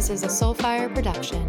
This is a Soulfire production.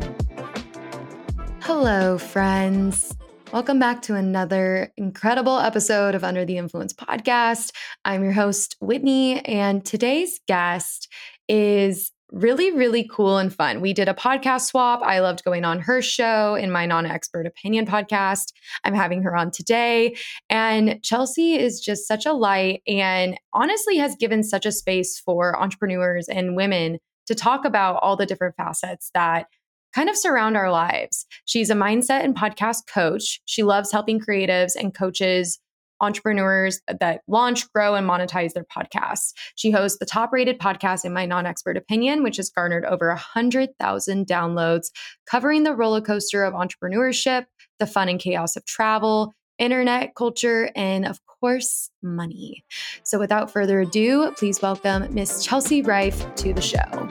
Hello, friends. Welcome back to another incredible episode of Under the Influence podcast. I'm your host, Whitney, and today's guest is really, really cool and fun. We did a podcast swap. I loved going on her show in my non expert opinion podcast. I'm having her on today. And Chelsea is just such a light and honestly has given such a space for entrepreneurs and women to talk about all the different facets that kind of surround our lives. She's a mindset and podcast coach. She loves helping creatives and coaches, entrepreneurs that launch, grow, and monetize their podcasts. She hosts the top rated podcast, in my non expert opinion, which has garnered over 100,000 downloads, covering the roller coaster of entrepreneurship, the fun and chaos of travel, internet culture, and of course, money. So without further ado, please welcome Miss Chelsea Rife to the show.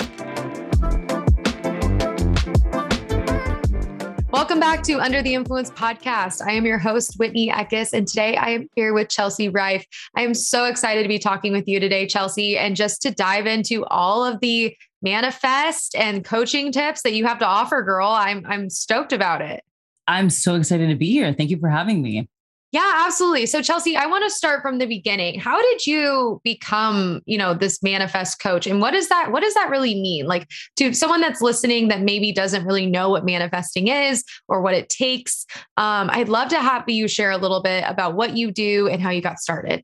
Welcome back to Under the Influence podcast. I am your host, Whitney Eckes, and today I am here with Chelsea Rife. I am so excited to be talking with you today, Chelsea, and just to dive into all of the manifest and coaching tips that you have to offer, girl. I'm I'm stoked about it. I'm so excited to be here. Thank you for having me. Yeah, absolutely. So Chelsea, I want to start from the beginning. How did you become, you know, this manifest coach and what does that what does that really mean? Like to someone that's listening that maybe doesn't really know what manifesting is or what it takes. Um, I'd love to have you share a little bit about what you do and how you got started.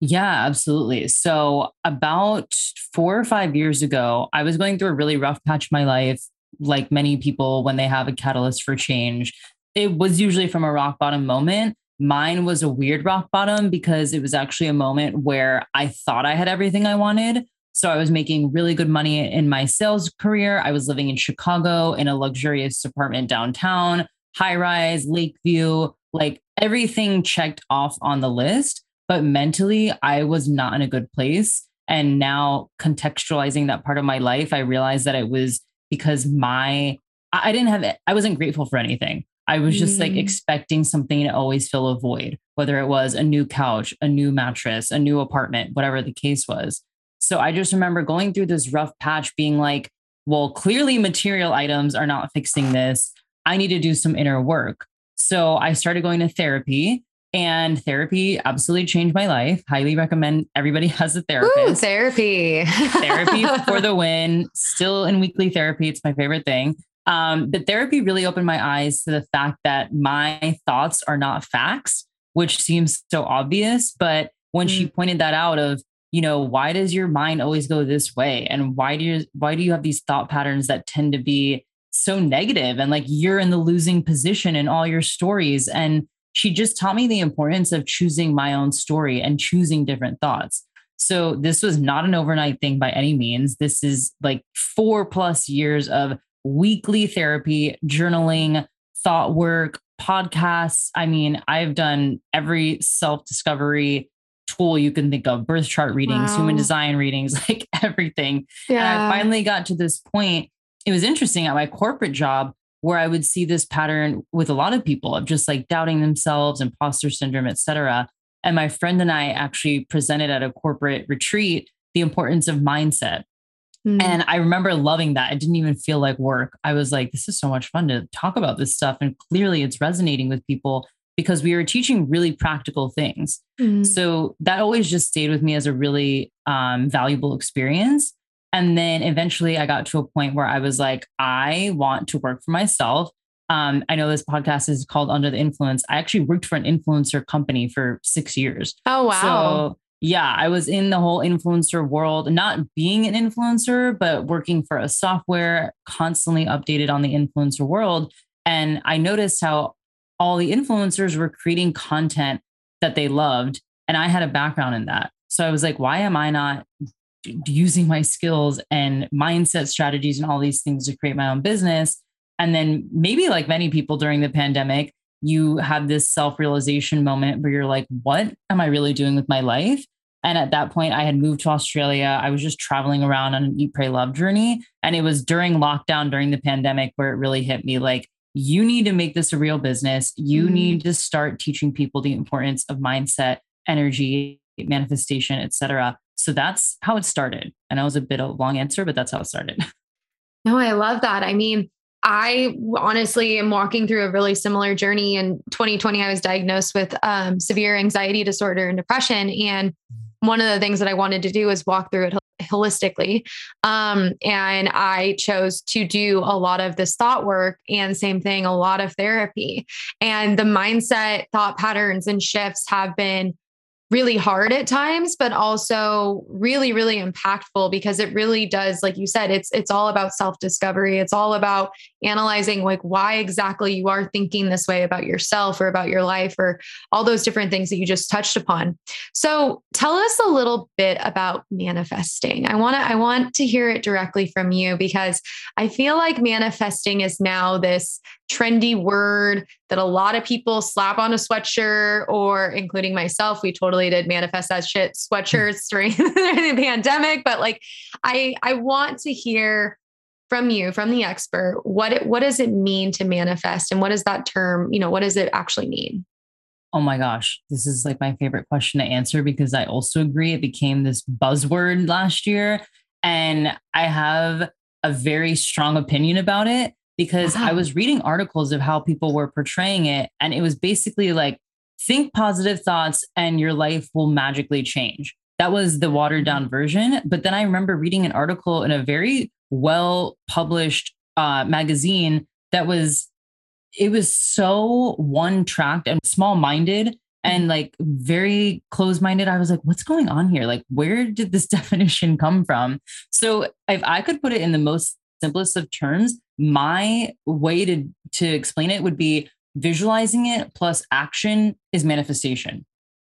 Yeah, absolutely. So, about 4 or 5 years ago, I was going through a really rough patch of my life like many people when they have a catalyst for change. It was usually from a rock bottom moment Mine was a weird rock bottom because it was actually a moment where I thought I had everything I wanted. So I was making really good money in my sales career. I was living in Chicago in a luxurious apartment downtown, high rise, Lakeview, like everything checked off on the list. But mentally, I was not in a good place. And now contextualizing that part of my life, I realized that it was because my, I didn't have, I wasn't grateful for anything. I was just mm. like expecting something to always fill a void, whether it was a new couch, a new mattress, a new apartment, whatever the case was. So I just remember going through this rough patch being like, well, clearly material items are not fixing this. I need to do some inner work. So I started going to therapy and therapy absolutely changed my life. Highly recommend everybody has a therapist. Ooh, therapy. therapy for the win. Still in weekly therapy. It's my favorite thing. Um, but therapy really opened my eyes to the fact that my thoughts are not facts, which seems so obvious. But when mm. she pointed that out of, you know, why does your mind always go this way? And why do you why do you have these thought patterns that tend to be so negative and like you're in the losing position in all your stories? And she just taught me the importance of choosing my own story and choosing different thoughts. So this was not an overnight thing by any means. This is like four plus years of weekly therapy, journaling, thought work, podcasts. I mean, I've done every self discovery tool you can think of birth chart readings, wow. human design readings, like everything. Yeah. And I finally got to this point. It was interesting at my corporate job where I would see this pattern with a lot of people of just like doubting themselves, imposter syndrome, et cetera. And my friend and I actually presented at a corporate retreat the importance of mindset Mm. And I remember loving that. It didn't even feel like work. I was like, this is so much fun to talk about this stuff. And clearly it's resonating with people because we were teaching really practical things. Mm. So that always just stayed with me as a really um, valuable experience. And then eventually I got to a point where I was like, I want to work for myself. Um, I know this podcast is called Under the Influence. I actually worked for an influencer company for six years. Oh, wow. So yeah, I was in the whole influencer world, not being an influencer, but working for a software, constantly updated on the influencer world. And I noticed how all the influencers were creating content that they loved. And I had a background in that. So I was like, why am I not using my skills and mindset strategies and all these things to create my own business. And then maybe like many people during the pandemic, you have this self realization moment where you're like, what am I really doing with my life? And at that point, I had moved to Australia. I was just traveling around on an eat, pray, love journey. And it was during lockdown, during the pandemic, where it really hit me like, you need to make this a real business. You mm-hmm. need to start teaching people the importance of mindset, energy, manifestation, etc. So that's how it started. And that was a bit of a long answer, but that's how it started. No, I love that. I mean, I honestly am walking through a really similar journey. In 2020, I was diagnosed with um, severe anxiety disorder and depression. And one of the things that I wanted to do was walk through it holistically. Um, and I chose to do a lot of this thought work and same thing, a lot of therapy. And the mindset, thought patterns, and shifts have been really hard at times but also really really impactful because it really does like you said it's it's all about self discovery it's all about analyzing like why exactly you are thinking this way about yourself or about your life or all those different things that you just touched upon. So tell us a little bit about manifesting. I want to i want to hear it directly from you because i feel like manifesting is now this trendy word that a lot of people slap on a sweatshirt or including myself we totally did manifest that shit sweatshirts during the pandemic. But like i i want to hear from you from the expert what what does it mean to manifest? And what does that term you know what does it actually mean? Oh my gosh, this is like my favorite question to answer because I also agree it became this buzzword last year. And I have a very strong opinion about it because wow. I was reading articles of how people were portraying it. And it was basically like, think positive thoughts and your life will magically change. That was the watered down mm-hmm. version. But then I remember reading an article in a very well published uh, magazine that was, it was so one tracked and small minded and mm-hmm. like very close minded. I was like, what's going on here? Like, where did this definition come from? So, if I could put it in the most simplest of terms, my way to to explain it would be visualizing it plus action is manifestation.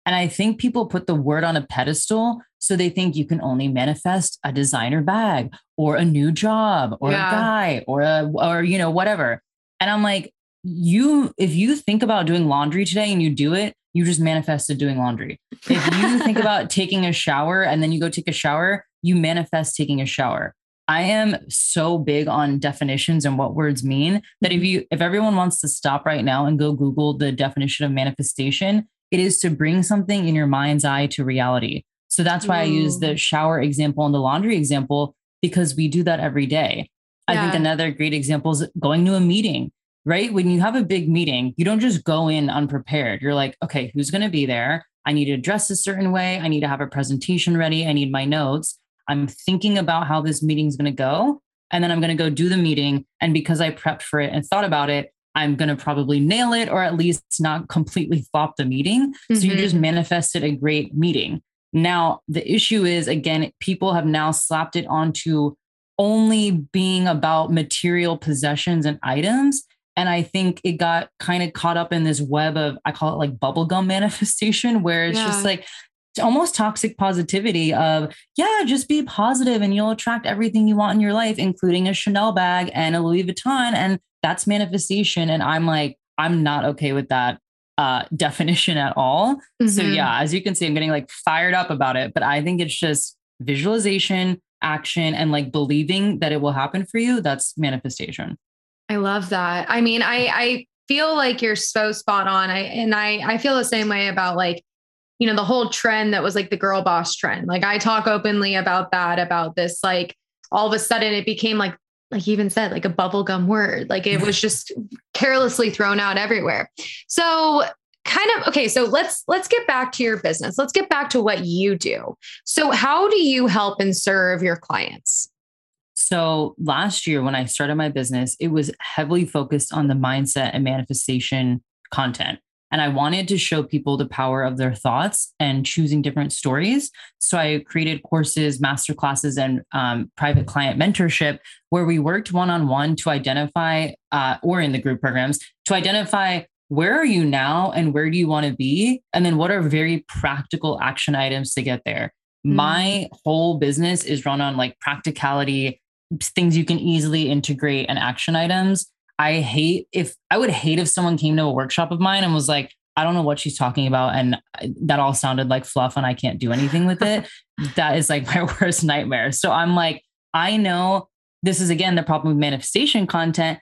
And I think people put the word on a pedestal so they think you can only manifest a designer bag or a new job or yeah. a guy or a or you know whatever. And I'm like you if you think about doing laundry today and you do it, you just manifested doing laundry. If you think about taking a shower and then you go take a shower, you manifest taking a shower. I am so big on definitions and what words mean that if mm-hmm. you if everyone wants to stop right now and go Google the definition of manifestation, it is to bring something in your mind's eye to reality. So that's why Ooh. I use the shower example and the laundry example because we do that every day. Yeah. I think another great example is going to a meeting, right? When you have a big meeting, you don't just go in unprepared. You're like, okay, who's going to be there? I need to dress a certain way. I need to have a presentation ready. I need my notes. I'm thinking about how this meeting is going to go. And then I'm going to go do the meeting. And because I prepped for it and thought about it, I'm going to probably nail it or at least not completely flop the meeting. Mm-hmm. So you just mm-hmm. manifested a great meeting. Now, the issue is again, people have now slapped it onto only being about material possessions and items. And I think it got kind of caught up in this web of, I call it like bubblegum manifestation, where it's yeah. just like, almost toxic positivity of yeah just be positive and you'll attract everything you want in your life including a chanel bag and a louis vuitton and that's manifestation. And i'm like i'm not okay with that uh, definition at all. Mm-hmm. so yeah as you can see i'm getting like fired up about it but i think it's just visualization action and like believing that it will happen for you that's manifestation. I love that. I mean i i feel like you're so spot on. I and i i feel the same way about like you know, the whole trend that was like the girl boss trend. Like I talk openly about that, about this, like all of a sudden it became like, like you even said, like a bubblegum word. Like it was just carelessly thrown out everywhere. So kind of okay so let's let's get back to your business let's get back to what you do so how do you help and serve your clients so last year when i started my business it was heavily focused on the mindset and manifestation content and I wanted to show people the power of their thoughts and choosing different stories. So I created courses, master classes, and um, private client mentorship where we worked one on one to identify, uh, or in the group programs, to identify where are you now and where do you want to be? And then what are very practical action items to get there? Mm. My whole business is run on like practicality, things you can easily integrate and action items. I hate if I would hate if someone came to a workshop of mine and was like, I don't know what she's talking about. And that all sounded like fluff and I can't do anything with it. that is like my worst nightmare. So I'm like, I know this is again the problem with manifestation content.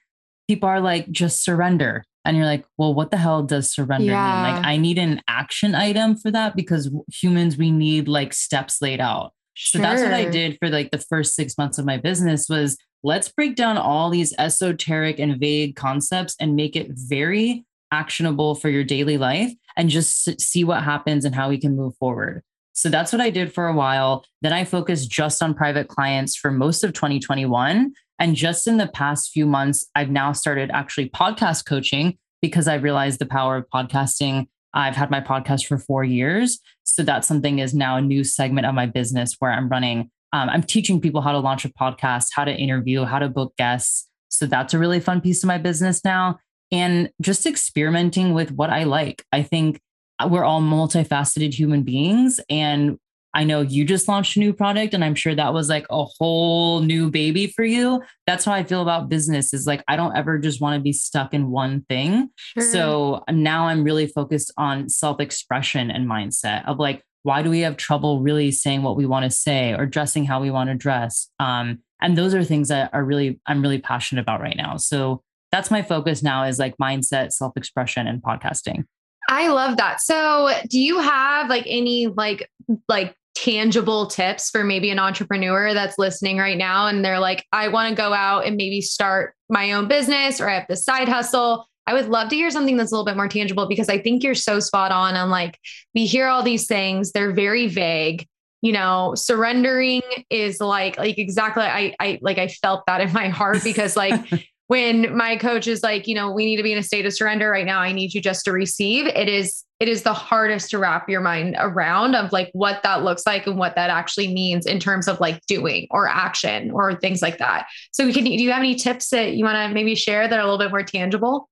People are like, just surrender. And you're like, well, what the hell does surrender yeah. mean? Like, I need an action item for that because humans, we need like steps laid out. Sure. So that's what I did for like the first six months of my business was let's break down all these esoteric and vague concepts and make it very actionable for your daily life and just see what happens and how we can move forward. So that's what I did for a while. Then I focused just on private clients for most of 2021. And just in the past few months, I've now started actually podcast coaching because I realized the power of podcasting. I've had my podcast for four years. So that's something is now a new segment of my business where I'm running. Um, I'm teaching people how to launch a podcast, how to interview, how to book guests. So that's a really fun piece of my business now. And just experimenting with what I like. I think we're all multifaceted human beings and I know you just launched a new product and I'm sure that was like a whole new baby for you. That's how I feel about business is like I don't ever just want to be stuck in one thing. Sure. So now I'm really focused on self-expression and mindset of like why do we have trouble really saying what we want to say or dressing how we want to dress? Um, and those are things that are really I'm really passionate about right now. So that's my focus now is like mindset, self-expression and podcasting. I love that. So, do you have like any like like tangible tips for maybe an entrepreneur that's listening right now and they're like, I want to go out and maybe start my own business or I have the side hustle. I would love to hear something that's a little bit more tangible because I think you're so spot on on like we hear all these things, they're very vague. You know, surrendering is like like exactly I I like I felt that in my heart because like when my coach is like, you know, we need to be in a state of surrender right now. I need you just to receive. It is it is the hardest to wrap your mind around of like what that looks like and what that actually means in terms of like doing or action or things like that. So can do you have any tips that you want to maybe share that are a little bit more tangible?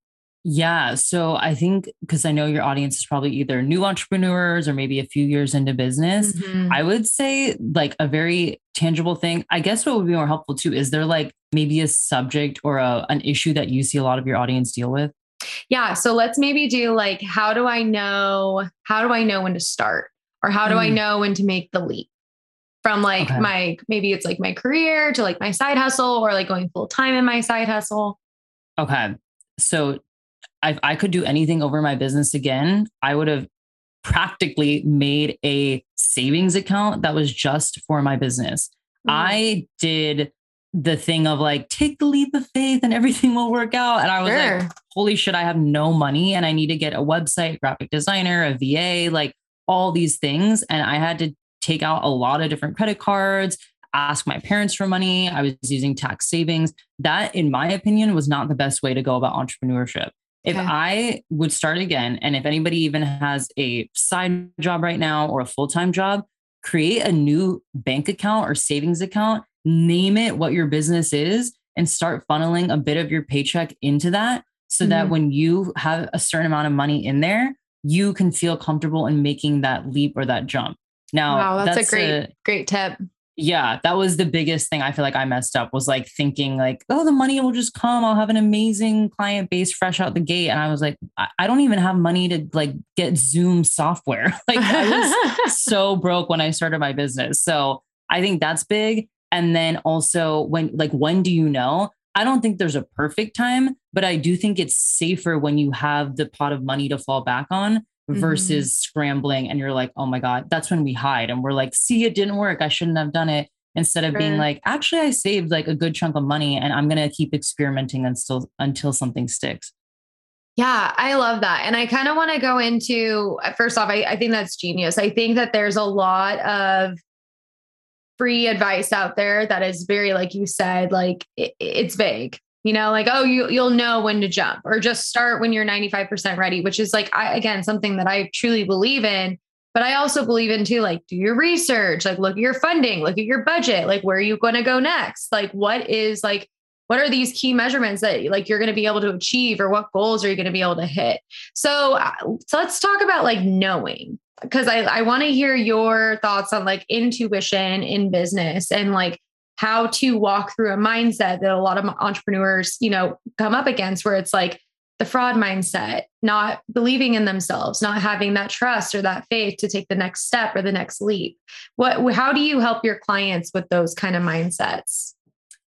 Yeah. So I think because I know your audience is probably either new entrepreneurs or maybe a few years into business, mm-hmm. I would say like a very tangible thing. I guess what would be more helpful too is there like maybe a subject or a, an issue that you see a lot of your audience deal with? Yeah. So let's maybe do like, how do I know, how do I know when to start? Or how do mm. I know when to make the leap? From like okay. my, maybe it's like my career to like my side hustle or like going full time in my side hustle. Okay. So if I could do anything over my business again, I would have practically made a savings account that was just for my business. Mm. I did the thing of like, take the leap of faith and everything will work out. And I was sure. like, holy shit, I have no money and I need to get a website, graphic designer, a VA, like all these things. And I had to take out a lot of different credit cards, ask my parents for money. I was using tax savings. That, in my opinion, was not the best way to go about entrepreneurship. If okay. I would start again, and if anybody even has a side job right now or a full time job, create a new bank account or savings account, name it what your business is, and start funneling a bit of your paycheck into that so mm-hmm. that when you have a certain amount of money in there, you can feel comfortable in making that leap or that jump. Now, wow, that's, that's a great, a, great tip yeah, that was the biggest thing I feel like I messed up was like thinking like, oh, the money will just come. I'll have an amazing client base fresh out the gate. And I was like, I don't even have money to like get Zoom software. like I was so broke when I started my business. So I think that's big. And then also when like when do you know? I don't think there's a perfect time, but I do think it's safer when you have the pot of money to fall back on mm-hmm. versus scrambling and you're like, oh my God, that's when we hide and we're like, see, it didn't work. I shouldn't have done it. Instead of sure. being like, actually, I saved like a good chunk of money and I'm gonna keep experimenting until until something sticks. Yeah, I love that. And I kind of want to go into first off, I, I think that's genius. I think that there's a lot of free advice out there that is very, like you said, like it, it's vague you know like oh you you'll know when to jump or just start when you're 95% ready which is like I, again something that i truly believe in but i also believe in too like do your research like look at your funding look at your budget like where are you going to go next? Like what is like what are these key measurements that like you're going to be able to achieve or what goals are you going to be able to hit? So uh, so let's talk about like knowing because I, I want to hear your thoughts on like intuition in business and like how to walk through a mindset that a lot of entrepreneurs, you know, come up against where it's like the fraud mindset, not believing in themselves, not having that trust or that faith to take the next step or the next leap. What how do you help your clients with those kind of mindsets?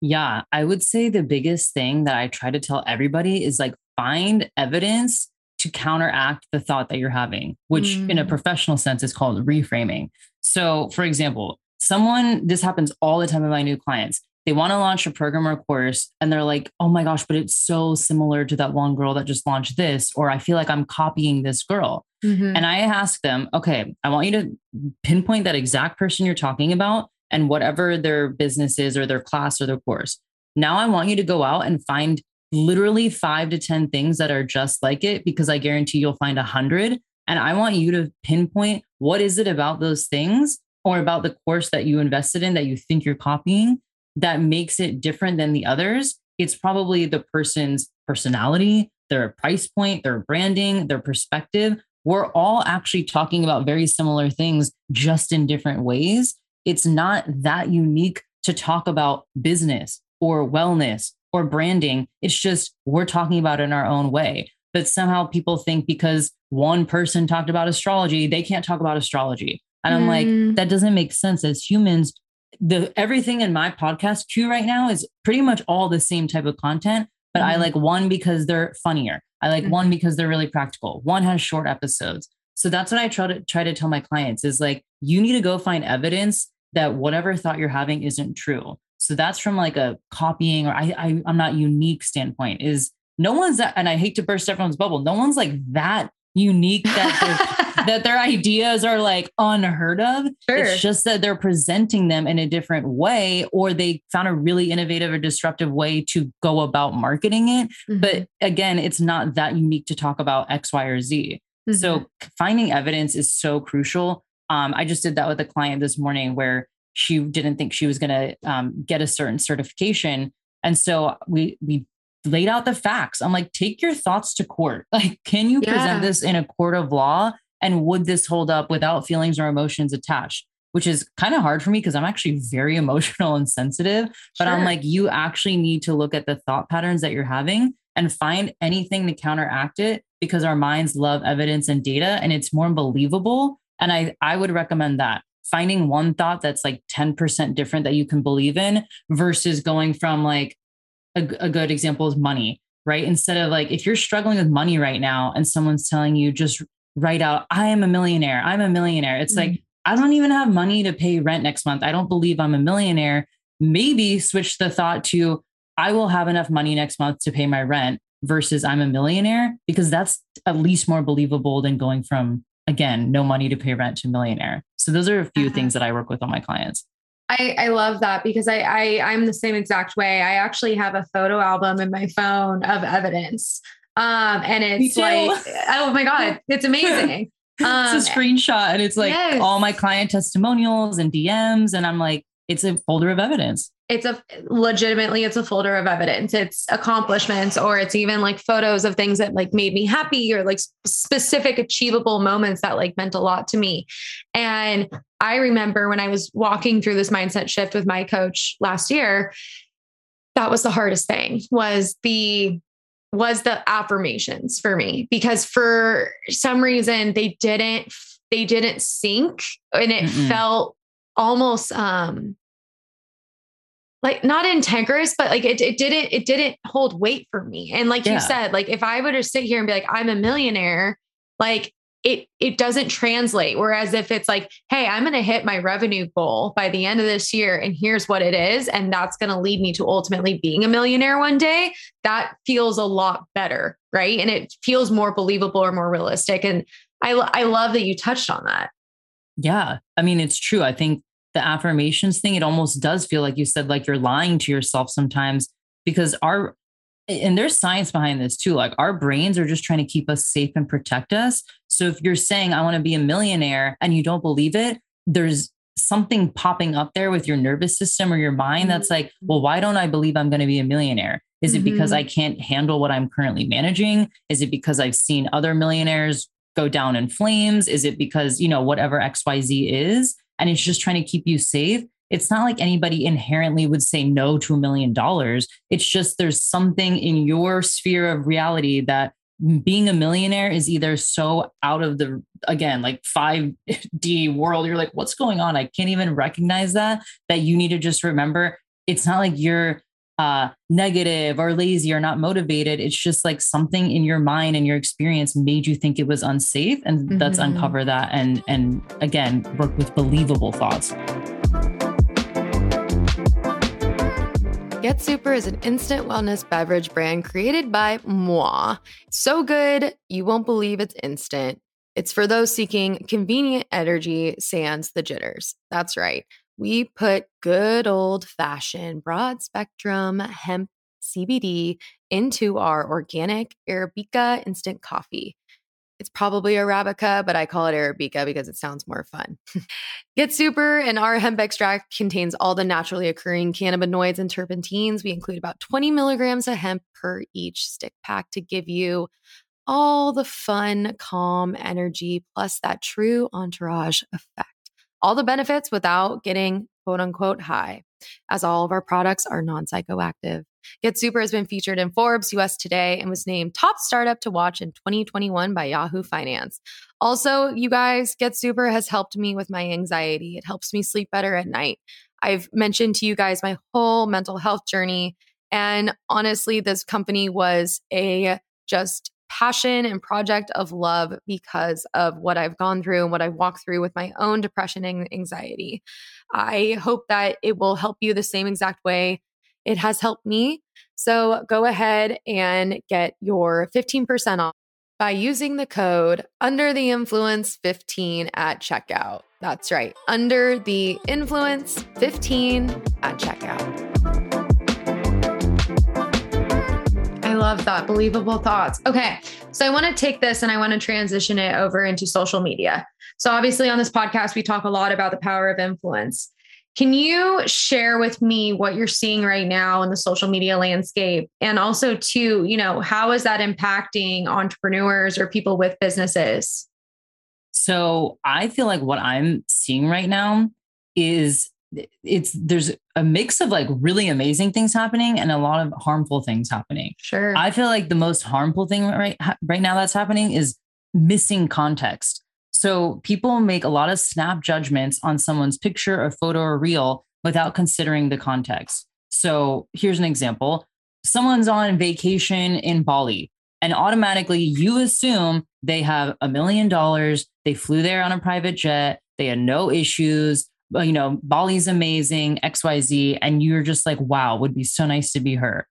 Yeah, I would say the biggest thing that I try to tell everybody is like find evidence to counteract the thought that you're having, which mm. in a mm. professional sense is called reframing. So, for example, someone, this happens all the time with my new clients. They want to launch a program or course and they're like, oh my gosh, but it's so similar to that one girl that just launched this, or I feel like I'm copying this girl. Mm-hmm. And I ask them, okay, I want you to pinpoint that exact person you're talking about and whatever their business is or their class or their course. Now I want you to go out and find literally five to 10 things that are just like it because I guarantee you'll find a hundred. And I want you to pinpoint what is it about those things or about the course that you invested in that you think you're copying that makes it different than the others. It's probably the person's personality, their price point, their branding, their perspective. We're all actually talking about very similar things, just in different ways. It's not that unique to talk about business or wellness or branding. It's just we're talking about it in our own way. But somehow people think because one person talked about astrology, they can't talk about astrology. And I'm mm. like, that doesn't make sense. As humans, the everything in my podcast queue right now is pretty much all the same type of content. But mm. I mm-hmm. like one because they're funnier. I like mm. one because they're really practical. One has short episodes. So that's what I try to try to tell my clients is like, you need to go find evidence that whatever thought you're having isn't true. So that's from like a copying or I, I I'm not unique standpoint is no one's that, and I hate to burst everyone's bubble. No one's like that unique that that their ideas are like unheard of. Sure. It's just that they're presenting them in a different way, or they found a really innovative or disruptive way to go about marketing it. Mm-hmm. But again, it's not that unique to talk about X, Y, or Z. Mm-hmm. So finding evidence is so crucial. Um, I just did that with a client this morning where she didn't think she was going to um, get a certain certification. And so we we laid out the facts. I'm like, take your thoughts to court. Like, can you yeah. present this in a court of law? And would this hold up without feelings or emotions attached? Which is kind of hard for me because I'm actually very emotional and sensitive. But sure. I'm like, you actually need to look at the thought patterns that you're having and find anything to counteract it because our minds love evidence and data and it's more believable. And I, I would recommend that finding one thought that's like 10% different that you can believe in versus going from like a, a good example is money, right? Instead of like, if you're struggling with money right now and someone's telling you just write out, I am a millionaire, I'm a millionaire. It's mm-hmm. like, I don't even have money to pay rent next month. I don't believe I'm a millionaire. Maybe switch the thought to, I will have enough money next month to pay my rent versus I'm a millionaire, because that's at least more believable than going from, again, no money to pay rent to millionaire. So those are a few uh-huh. things that I work with on my clients. I, I love that because I, I I'm the same exact way. I actually have a photo album in my phone of evidence. Um, and it's like, oh my God, it's amazing. Um, it's a screenshot and it's like yes. all my client testimonials and DMs. And I'm like, it's a folder of evidence it's a legitimately it's a folder of evidence it's accomplishments or it's even like photos of things that like made me happy or like specific achievable moments that like meant a lot to me and i remember when i was walking through this mindset shift with my coach last year that was the hardest thing was the was the affirmations for me because for some reason they didn't they didn't sink and it Mm-mm. felt almost um like not integrous, but like it, it didn't, it didn't hold weight for me. And like yeah. you said, like if I were to sit here and be like, I'm a millionaire, like it, it doesn't translate. Whereas if it's like, Hey, I'm going to hit my revenue goal by the end of this year. And here's what it is. And that's going to lead me to ultimately being a millionaire one day. That feels a lot better. Right. And it feels more believable or more realistic. And I, I love that you touched on that. Yeah. I mean, it's true. I think the affirmations thing, it almost does feel like you said, like you're lying to yourself sometimes because our, and there's science behind this too. Like our brains are just trying to keep us safe and protect us. So if you're saying, I want to be a millionaire and you don't believe it, there's something popping up there with your nervous system or your mind that's like, mm-hmm. well, why don't I believe I'm going to be a millionaire? Is it because mm-hmm. I can't handle what I'm currently managing? Is it because I've seen other millionaires go down in flames? Is it because, you know, whatever XYZ is, and it's just trying to keep you safe? It's not like anybody inherently would say no to a million dollars. It's just there's something in your sphere of reality that being a millionaire is either so out of the again like 5d world you're like what's going on i can't even recognize that that you need to just remember it's not like you're uh, negative or lazy or not motivated. It's just like something in your mind and your experience made you think it was unsafe, and mm-hmm. let's uncover that and and again work with believable thoughts. Get Super is an instant wellness beverage brand created by moi. so good, you won't believe it's instant. It's for those seeking convenient energy sans the jitters. That's right we put good old fashioned broad spectrum hemp CBD into our organic Arabica instant coffee. It's probably Arabica, but I call it Arabica because it sounds more fun. Get Super and our hemp extract contains all the naturally occurring cannabinoids and terpenes. We include about 20 milligrams of hemp per each stick pack to give you all the fun, calm energy, plus that true entourage effect all the benefits without getting quote unquote high, as all of our products are non psychoactive. Get Super has been featured in Forbes US Today and was named top startup to watch in 2021 by Yahoo Finance. Also, you guys, Get Super has helped me with my anxiety. It helps me sleep better at night. I've mentioned to you guys my whole mental health journey. And honestly, this company was a just passion and project of love because of what I've gone through and what I've walked through with my own depression and anxiety. I hope that it will help you the same exact way it has helped me. So go ahead and get your 15% off by using the code under the influence 15 at checkout. That's right, under the influence 15 at checkout. I love that. Believable thoughts. Okay. So I want to take this and I want to transition it over into social media. So obviously on this podcast, we talk a lot about the power of influence. Can you share with me what you're seeing right now in the social media landscape? And also, too, you know, how is that impacting entrepreneurs or people with businesses? So I feel like what I'm seeing right now is it's there's a mix of like really amazing things happening and a lot of harmful things happening. Sure. I feel like the most harmful thing right right now that's happening is missing context. So people make a lot of snap judgments on someone's picture or photo or reel without considering the context. So here's an example. Someone's on vacation in Bali and automatically you assume they have a million dollars, they flew there on a private jet, they had no issues, you know, Bali's amazing, XYZ, and you're just like, wow, would be so nice to be her.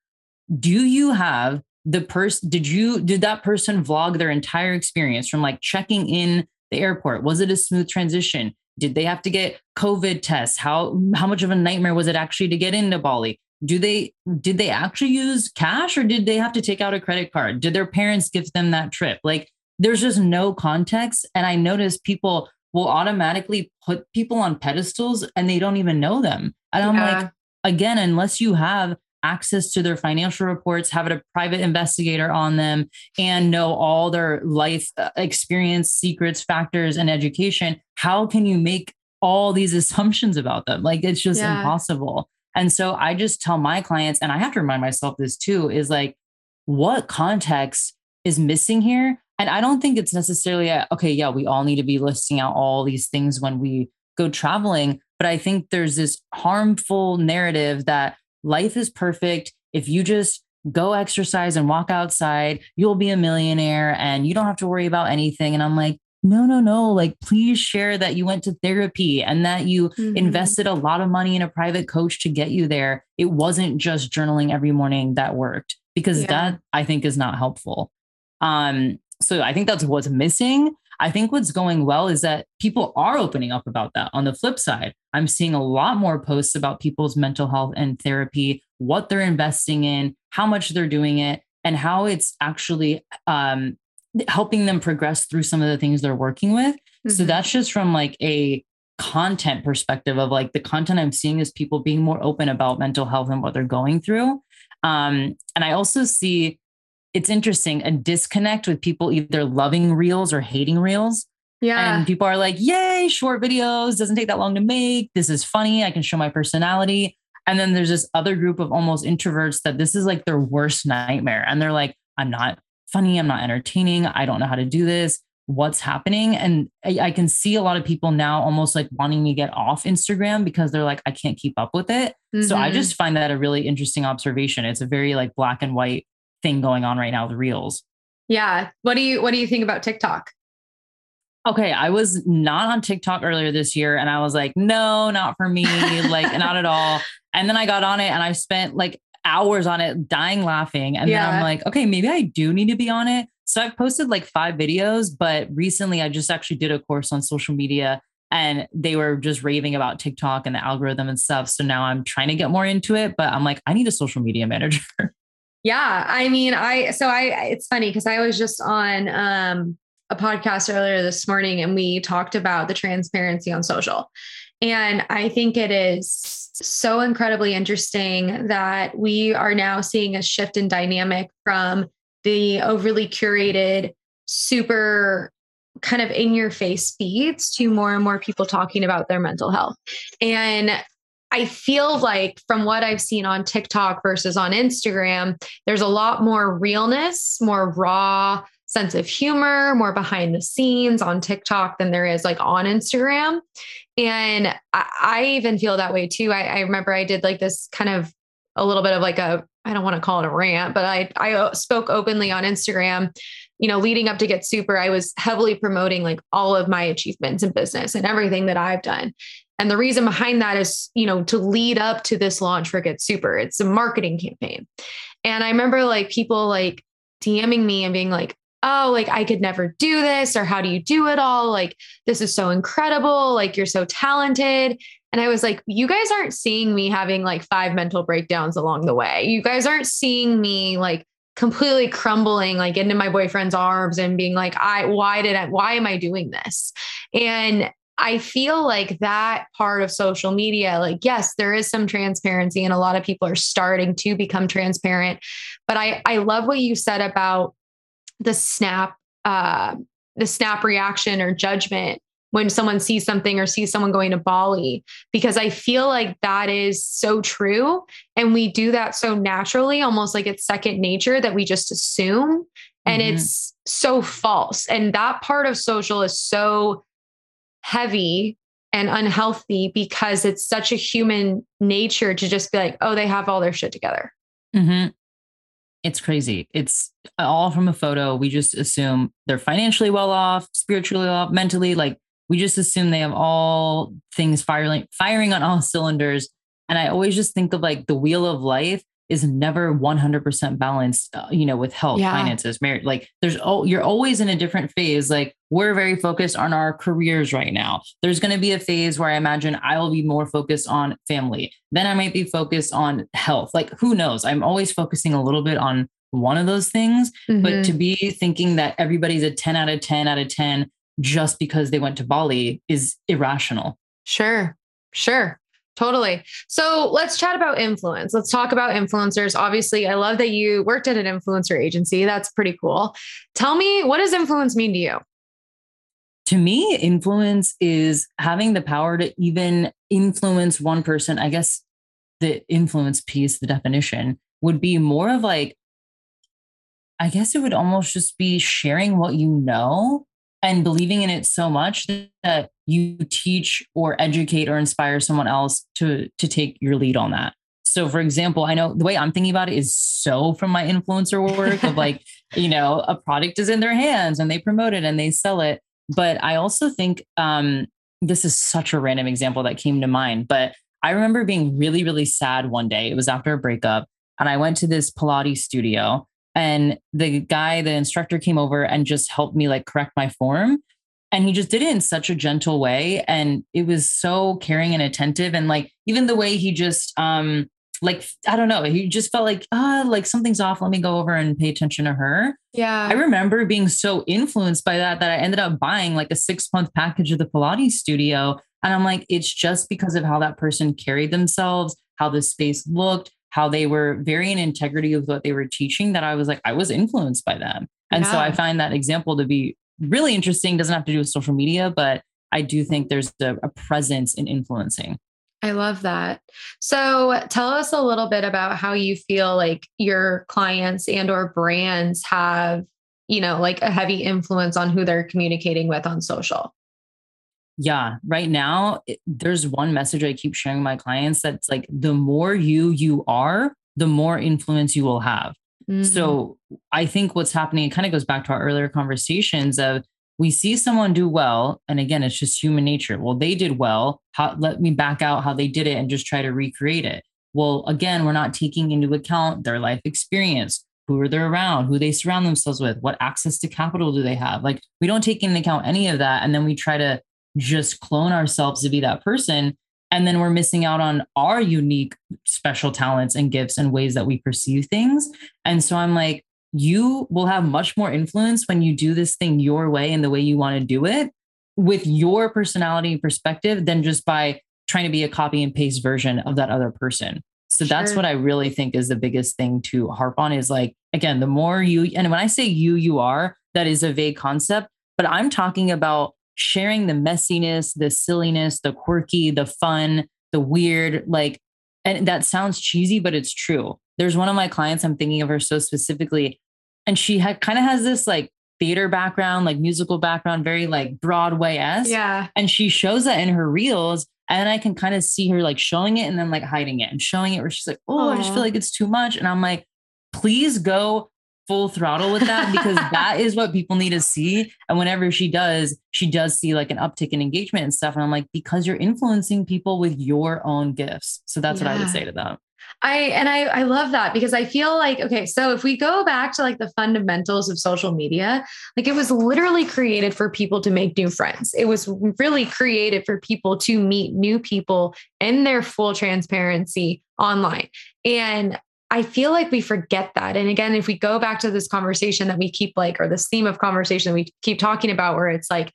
Do you have the person, did you, did that person vlog their entire experience from like checking in the airport? Was it a smooth transition? Did they have to get COVID tests? How, how much of a nightmare was it actually to get into Bali? Do they, did they actually use cash or did they have to take out a credit card? Did their parents give them that trip? Like, there's just no context. And I notice people will automatically put people on pedestals and they don't even know them. And I'm like, again, unless you have access to their financial reports, have a private investigator on them, and know all their life uh, experience, secrets, factors, and education, how can you make all these assumptions about them? Like, it's just yeah. impossible. And so I just tell my clients, and I have to remind myself this too, is like, what context is missing here? And I don't think it's necessarily a, okay, yeah, we all need to be listing out all these things when we go traveling. But I think there's this harmful narrative that life is perfect. If you just go exercise and walk outside, you'll be a millionaire and you don't have to worry about anything. And I'm like, no, no, no. Like, please share that you went to therapy and that you mm-hmm. invested a lot of money in a private coach to get you there. It wasn't just journaling every morning that worked because yeah. that I think is not helpful. Um, so I think that's what's missing. I think what's going well is that people are opening up about that. On the flip side, I'm seeing a lot more posts about people's mental health and therapy, what they're investing in, how much they're doing it, and how it's actually um, helping them progress through some of the things they're working with. Mm-hmm. So that's just from like a content perspective of like the content I'm seeing is people being more open about mental health and what they're going through. Um, and I also see it's interesting a disconnect with people either loving reels or hating reels. Yeah. And people are like, yay, short videos, doesn't take that long to make. This is funny. I can show my personality. And then there's this other group of almost introverts that this is like their worst nightmare. And they're like, I'm not funny. I'm not entertaining. I don't know how to do this. What's happening? And I, I can see a lot of people now almost like wanting me to get off Instagram because they're like, I can't keep up with it. Mm-hmm. So I mm-hmm. just find that a really interesting observation. It's a very like black and white thing going on right now with reels. Yeah. What do you what do you think about TikTok? Okay, I was not on TikTok earlier this year and I was like, no, not for me, like not at all. And then I got on it and I spent like hours on it dying laughing. And yeah. then I'm like, okay, maybe I do need to be on it. So I've posted like five videos, but recently I just actually did a course on social media and they were just raving about TikTok and the algorithm and stuff. So now I'm trying to get more into it, but I'm like, I need a social media manager. Yeah. I mean, I, so I, it's funny because I was just on um, a podcast earlier this morning and we talked about the transparency on social. And I think it is so incredibly interesting that we are now seeing a shift in dynamic from the overly curated, super kind of in your face feeds to more and more people talking about their mental health. And I feel like from what I've seen on TikTok versus on Instagram, there's a lot more realness, more raw sense of humor, more behind the scenes on TikTok than there is like on Instagram. And I, I even feel that way too. I, I remember I did like this kind of a little bit of like a I don't want to call it a rant, but I I uh, spoke openly on Instagram. You know, leading up to Get Super, I was heavily promoting like all of my achievements in business and everything that I've done. And the reason behind that is, you know, to lead up to this launch for Get Super. It's a marketing campaign. And I remember like people like DMing me and being like, oh, like I could never do this, or how do you do it all? Like, this is so incredible. Like, you're so talented. And I was like, you guys aren't seeing me having like five mental breakdowns along the way. You guys aren't seeing me like completely crumbling like into my boyfriend's arms and being like, I, why did I, why am I doing this? And I feel like that part of social media, like, yes, there is some transparency and a lot of people are starting to become transparent. But I, I love what you said about the snap, uh, the snap reaction or judgment when someone sees something or sees someone going to Bali, because I feel like that is so true. And we do that so naturally, almost like it's second nature that we just assume. And mm-hmm. it's so false. And that part of social is so heavy and unhealthy because it's such a human nature to just be like, oh, they have all their shit together. Mm-hmm. It's crazy. It's all from a photo. We just assume they're financially well off, spiritually well off, mentally. Like we just assume they have all things firing, firing on all cylinders. And I always just think of like the wheel of life is never 100% balanced, uh, you know, with health, yeah. finances, marriage. Like there's, oh, you're always in a different phase. Like we're very focused on our careers right now. There's going to be a phase where I imagine I will be more focused on family. Then I might be focused on health. Like who knows? I'm always focusing a little bit on one of those things. Mm-hmm. But to be thinking that everybody's a 10 out of 10 out of 10 just because they went to Bali is irrational. Sure. Sure. Totally. So let's chat about influence. Let's talk about influencers. Obviously, I love that you worked at an influencer agency. That's pretty cool. Tell me, what does influence mean to you? To me, influence is having the power to even influence one person. I guess the influence piece, the definition would be more of like, I guess it would almost just be sharing what you know and believing in it so much that you teach or educate or inspire someone else to to take your lead on that. So for example i know the way i'm thinking about it is so from my influencer work of like you know a product is in their hands and they promote it and they sell it. But i also think um this is such a random example that came to mind but i remember being really really sad one day. It was after a breakup and i went to this pilates studio and the guy the instructor came over and just helped me like correct my form. And he just did it in such a gentle way and it was so caring and attentive. And like even the way he just um like i don't know he just felt like ah like something's off. Let me go over and pay attention to her. Yeah. I remember being so influenced by that that i ended up buying like a six month package of the pilates studio. And i'm like it's just because of how that person carried themselves how the space looked how they were very in integrity with what they were teaching that I was like, I was influenced by them. And yeah. so I find that example to be really interesting. Doesn't have to do with social media, but I do think there's a, a presence in influencing. I love that. So tell us a little bit about how you feel like your clients and or brands have, you know, like a heavy influence on who they're communicating with on social. Yeah, right now it, there's one message I keep sharing my clients that's like the more you you are, the more influence you will have. Mm-hmm. So I think what's happening it kind of goes back to our earlier conversations of we see someone do well and again it's just human nature well they did well how, let me back out how they did it and just try to recreate it well again we're not taking into account their life experience who are they around who they surround themselves with what access to capital do they have like we don't take into account any of that and then we try to just clone ourselves to be that person and then we're missing out on our unique special talents and gifts and ways that we perceive things and so i'm like you will have much more influence when you do this thing your way and the way you want to do it with your personality and perspective than just by trying to be a copy and paste version of that other person. So sure. that's what I really think is the biggest thing to harp on is like, again, the more you, and when I say you, you are, that is a vague concept, but I'm talking about sharing the messiness, the silliness, the quirky, the fun, the weird, like, and that sounds cheesy, but it's true there's one of my clients, I'm thinking of her so specifically, and she had kind of has this like theater background, like musical background, very like Broadway esque. Yeah. And she shows that in her reels. And I can kind of see her like showing it and then like hiding it and showing it where she's like, oh, Aww. I just feel like it's too much. And I'm like, please go full throttle with that because that is what people need to see. And whenever she does, she does see like an uptick in engagement and stuff. And I'm like, because you're influencing people with your own gifts. So that's yeah. what I would say to them. I and I I love that because I feel like okay, so if we go back to like the fundamentals of social media, like it was literally created for people to make new friends. It was really created for people to meet new people in their full transparency online. And I feel like we forget that. And again, if we go back to this conversation that we keep like, or this theme of conversation that we keep talking about, where it's like,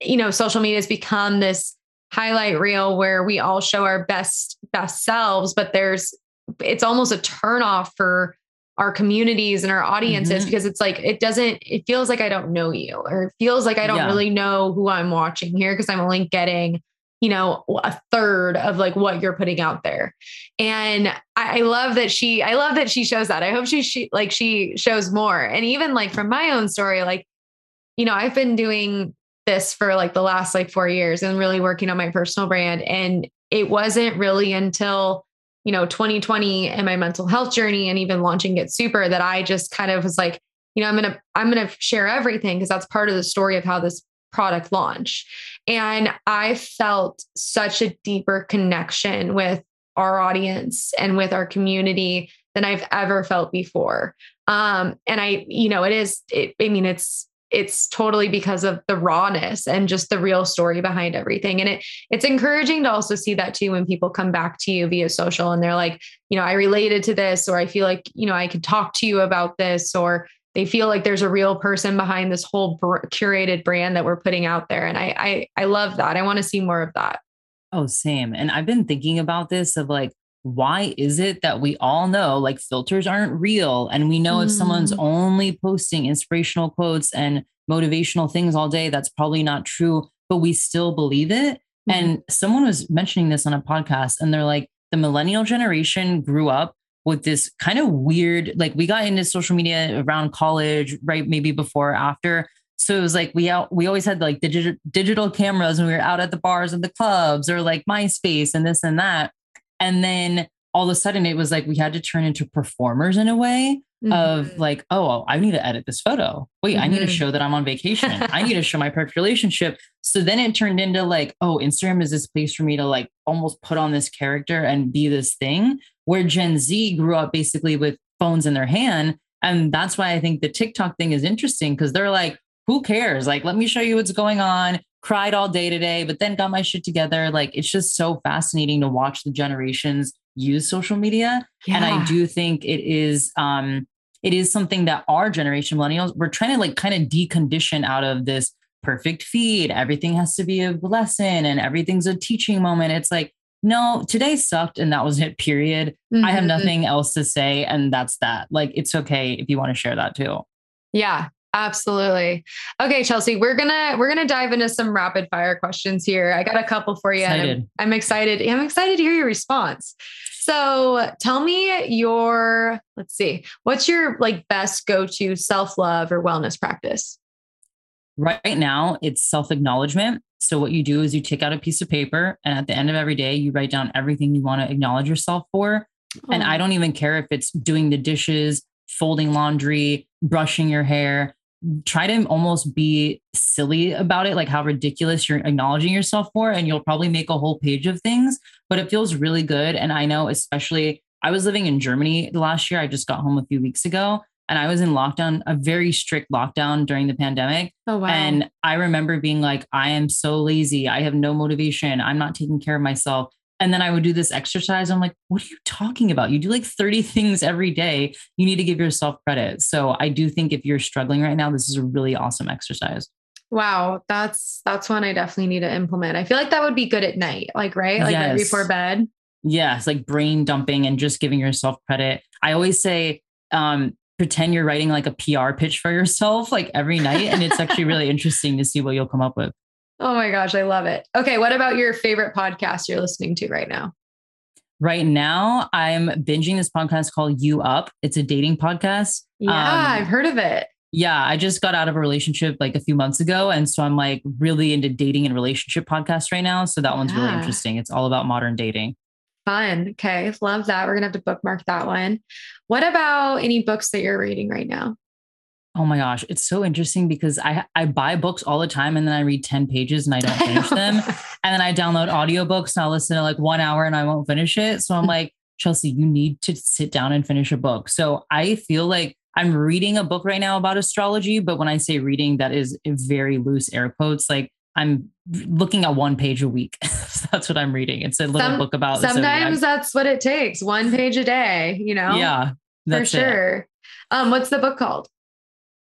you know, social media has become this highlight reel where we all show our best best selves but there's it's almost a turnoff for our communities and our audiences mm-hmm. because it's like it doesn't it feels like I don't know you or it feels like I don't yeah. really know who I'm watching here because I'm only getting you know a third of like what you're putting out there. And I, I, love that she i love that she shows that. I hope she, she like she shows more. And even like from my own story like you know i've been doing this for like the last like four years and really working on my personal brand. And it wasn't really until you know 2020 and my mental health journey and even launching Get Super that I just kind of was like, you know, I'm going to I'm going to share everything because that's part of the story of how this product launch. And I felt such a deeper connection with our audience and with our community than I've ever felt before. Um, and I, you know, it is, it, I mean, it's it's totally because of the rawness and just the real story behind everything and it it's encouraging to also see that too when people come back to you via social and they're like you know i related to this or i feel like you know i could talk to you about this or they feel like there's a real person behind this whole br- curated brand that we're putting out there and i i, I love that i want to see more of that oh same and i've been thinking about this of like why is it that we all know like filters aren't real and we know mm. if someone's mm. only posting inspirational quotes and motivational things all day that's probably not true but we still believe it mm. and someone was mentioning this on a podcast and they're like the millennial generation grew up with this kind of weird like we got into social media around college right maybe before or after. So it was like we out we always had like digital digital cameras and we were out at the bars and the clubs or like MySpace and this and that. And then all of a sudden it was like we had to turn into performers in a way mm-hmm. of like, oh, I need to edit this photo. Wait, mm-hmm. I need to mm-hmm. show that I'm on vacation. I need to show my perfect relationship. So then it turned into like, oh, Instagram is this place for me to like almost put on this character and be this thing where Gen Z grew up basically with phones in their hand. And that's why I think the TikTok thing is interesting because they're like, who cares? Like, let me show you what's going on cried all day today, but then got my shit together. Like it's just so fascinating to watch the generations use social media. Yeah. And I do think it is um it is something that our generation millennials we're trying to like kind of decondition out of this perfect feed. Everything has to be a lesson and everything's a teaching moment. It's like no, today sucked and that was it, period. Mm-hmm. I have mm-hmm. nothing else to say. And that's that. Like, it's okay if you want to share that too. Yeah. Absolutely. Okay, Chelsea, we're gonna we're gonna dive into some rapid fire questions here. I got a couple for you. I'm, I'm excited. I'm excited to hear your response. So tell me your, let's see, what's your like best go-to self-love or wellness practice? Right now, it's self-acknowledgement. So what you do is you take out a piece of paper and at the end of every day, you write down everything you want to acknowledge yourself for. Oh. And I don't even care if it's doing the dishes, folding laundry, brushing your hair. Try to almost be silly about it, like how ridiculous you're acknowledging yourself for. And you'll probably make a whole page of things, but it feels really good. And I know, especially, I was living in Germany the last year. I just got home a few weeks ago and I was in lockdown, a very strict lockdown during the pandemic. Oh, wow. And I remember being like, I am so lazy. I have no motivation. I'm not taking care of myself. And then I would do this exercise. I'm like, what are you talking about? You do like 30 things every day. You need to give yourself credit. So I do think if you're struggling right now, this is a really awesome exercise. Wow, that's that's one I definitely need to implement. I feel like that would be good at night, like right, like yes. right before bed. Yes, like brain dumping and just giving yourself credit. I always say, um, pretend you're writing like a PR pitch for yourself like every night, and it's actually really interesting to see what you'll come up with. Oh my gosh, I love it. Okay, what about your favorite podcast you're listening to right now? Right now, I'm binging this podcast called You Up. It's a dating podcast. Yeah, um, I've heard of it. Yeah, I just got out of a relationship like a few months ago. And so I'm like really into dating and relationship podcasts right now. So that yeah. one's really interesting. It's all about modern dating. Fun. Okay. Love that. We're going to have to bookmark that one. What about any books that you're reading right now? Oh my gosh, it's so interesting because I I buy books all the time and then I read 10 pages and I don't finish them. And then I download audiobooks and I'll listen to like 1 hour and I won't finish it. So I'm like, Chelsea, you need to sit down and finish a book. So I feel like I'm reading a book right now about astrology, but when I say reading, that is very loose air quotes. Like I'm looking at one page a week. that's what I'm reading. It's a little Some, book about. Sometimes that's what it takes. One page a day. You know. Yeah, for sure. It. Um, what's the book called?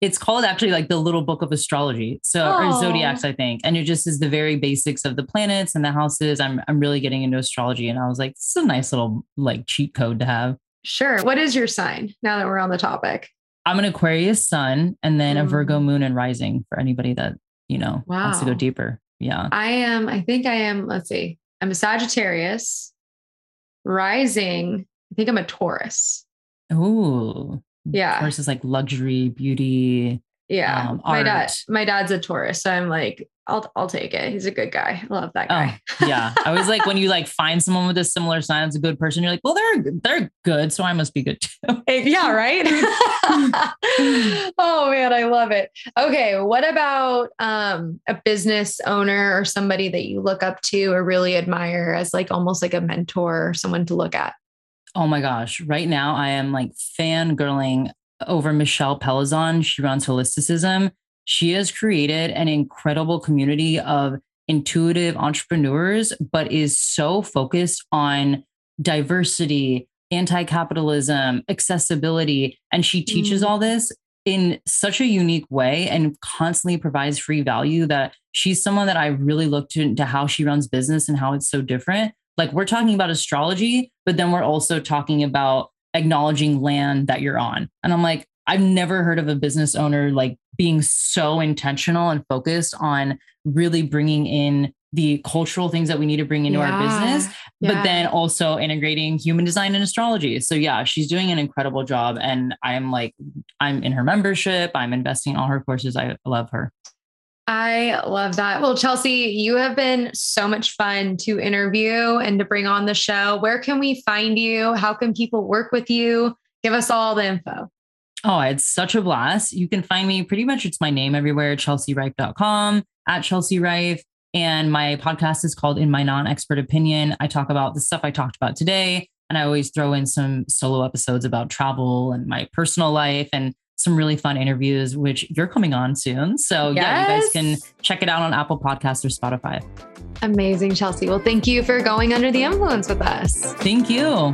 It's called actually like the little book of astrology. So Aww. or zodiacs, I think. And it just is the very basics of the planets and the houses. I'm I'm really getting into astrology. And I was like, this is a nice little like cheat code to have. Sure. What is your sign now that we're on the topic? I'm an Aquarius sun and then mm. a Virgo moon and rising for anybody that, you know, wow. wants to go deeper. Yeah. I am, I think I am, let's see, I'm a Sagittarius, rising. I think I'm a Taurus. Ooh. Yeah. Versus like luxury, beauty. Yeah. Um, my dad, my dad's a Taurus. So I'm like, I'll I'll take it. He's a good guy. I love that guy. Oh, yeah. I was like, when you like find someone with a similar sign as a good person, you're like, well, they're they're good, so I must be good too. yeah, right. oh man, I love it. Okay, what about um, a business owner or somebody that you look up to or really admire as like almost like a mentor or someone to look at? Oh my gosh. Right now, I am like fangirling over Michelle Pellizzon. She runs Holisticism. She has created an incredible community of intuitive entrepreneurs, but is so focused on diversity, anti capitalism, accessibility. And she teaches mm. all this in such a unique way and constantly provides free value that she's someone that I really looked into how she runs business and how it's so different. Like we're talking about astrology, but then we're also talking about acknowledging land that you're on. And I'm like, I've never heard of a business owner like being so intentional and focused on really bringing in the cultural things that we need to bring into yeah. our business, yeah. but then also integrating human design and astrology. So yeah, she's doing an incredible job. And I'm like, I'm in her membership. I'm investing in all her courses. I love her. I love that. Well, Chelsea, you have been so much fun to interview and to bring on the show. Where can we find you? How can people work with you? Give us all the info. Oh, it's such a blast. You can find me pretty much, it's my name everywhere, chelsearife.com, at Chelsea Rife. And my podcast is called In My Non Expert Opinion. I talk about the stuff I talked about today. And I always throw in some solo episodes about travel and my personal life and some really fun interviews, which you're coming on soon. So yes. yeah, you guys can check it out on Apple Podcasts or Spotify. Amazing, Chelsea. Well, thank you for going under the influence with us. Thank you.